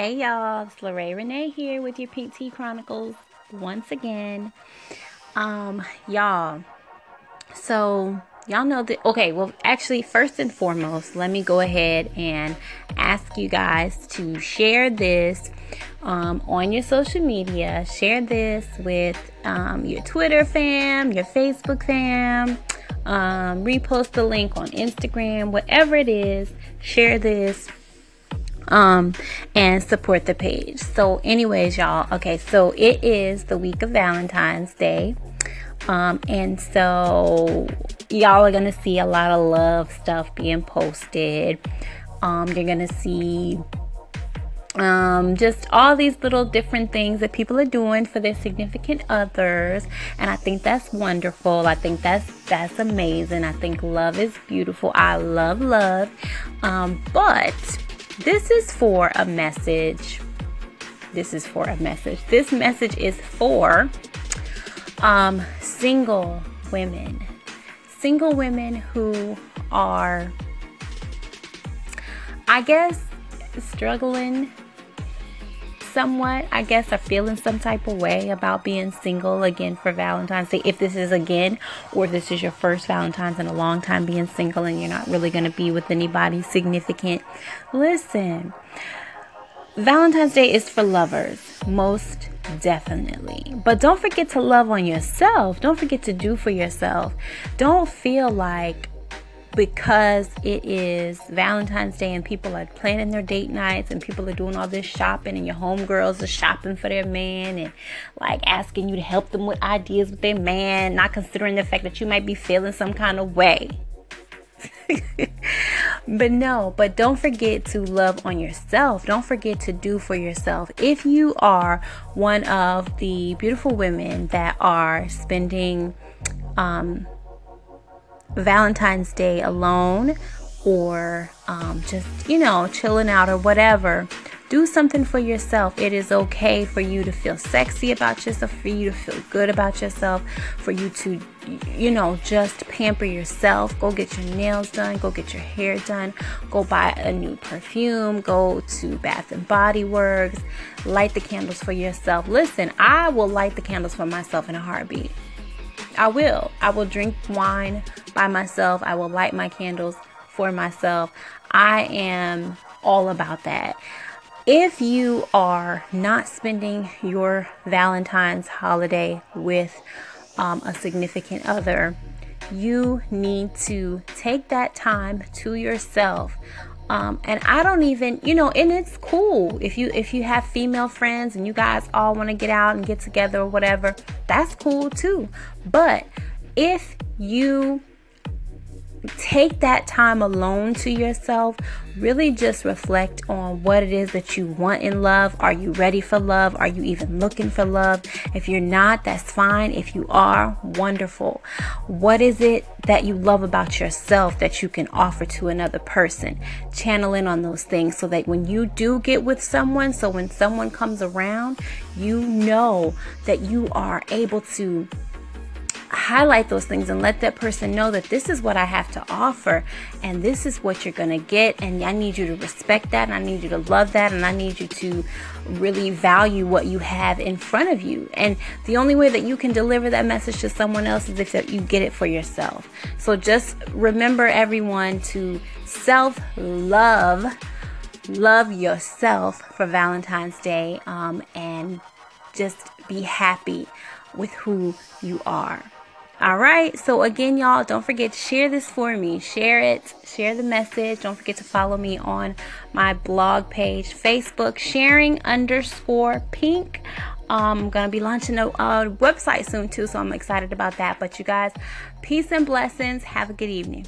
Hey y'all, it's Lorraine Renee here with your Pink Tea Chronicles once again. Um, y'all, so y'all know that okay, well actually first and foremost, let me go ahead and ask you guys to share this um, on your social media. Share this with um, your Twitter fam, your Facebook fam. Um, repost the link on Instagram, whatever it is. Share this um, and support the page. So, anyways, y'all, okay, so it is the week of Valentine's Day. Um, and so y'all are gonna see a lot of love stuff being posted. Um, you're gonna see um, just all these little different things that people are doing for their significant others, and I think that's wonderful. I think that's that's amazing. I think love is beautiful. I love love, um, but this is for a message. This is for a message. This message is for um, single women. Single women who are, I guess, struggling somewhat, I guess, are feeling some type of way about being single again for Valentine's Day. If this is again, or this is your first Valentine's in a long time being single and you're not really going to be with anybody significant, listen. Valentine's Day is for lovers, most definitely. But don't forget to love on yourself. Don't forget to do for yourself. Don't feel like because it is Valentine's Day and people are planning their date nights and people are doing all this shopping and your homegirls are shopping for their man and like asking you to help them with ideas with their man, not considering the fact that you might be feeling some kind of way. but no, but don't forget to love on yourself. Don't forget to do for yourself. If you are one of the beautiful women that are spending um, Valentine's Day alone or um, just, you know, chilling out or whatever, do something for yourself. It is okay for you to feel sexy about yourself, for you to feel good about yourself, for you to, you know, just pamper yourself. Go get your nails done, go get your hair done, go buy a new perfume, go to Bath and Body Works, light the candles for yourself. Listen, I will light the candles for myself in a heartbeat. I will. I will drink wine by myself. I will light my candles for myself. I am all about that. If you are not spending your Valentine's holiday with um, a significant other, you need to take that time to yourself um, and I don't even, you know, and it's cool if you if you have female friends and you guys all want to get out and get together or whatever, that's cool too. But if you take that time alone to yourself. Really just reflect on what it is that you want in love. Are you ready for love? Are you even looking for love? If you're not, that's fine. If you are, wonderful. What is it that you love about yourself that you can offer to another person? Channel in on those things so that when you do get with someone, so when someone comes around, you know that you are able to highlight those things and let that person know that this is what I have to offer and this is what you're going to get. And I need you to respect that and I need you to love that and I need you to really value what you have in front of you. And the only way that you can deliver that message to someone else is if you get it for yourself. So just remember, everyone, to self love. Love yourself for Valentine's Day um, and just be happy with who you are. All right. So again, y'all, don't forget to share this for me. Share it. Share the message. Don't forget to follow me on my blog page, Facebook, sharing underscore pink. I'm um, gonna be launching a, a website soon too, so I'm excited about that. But you guys, peace and blessings. Have a good evening.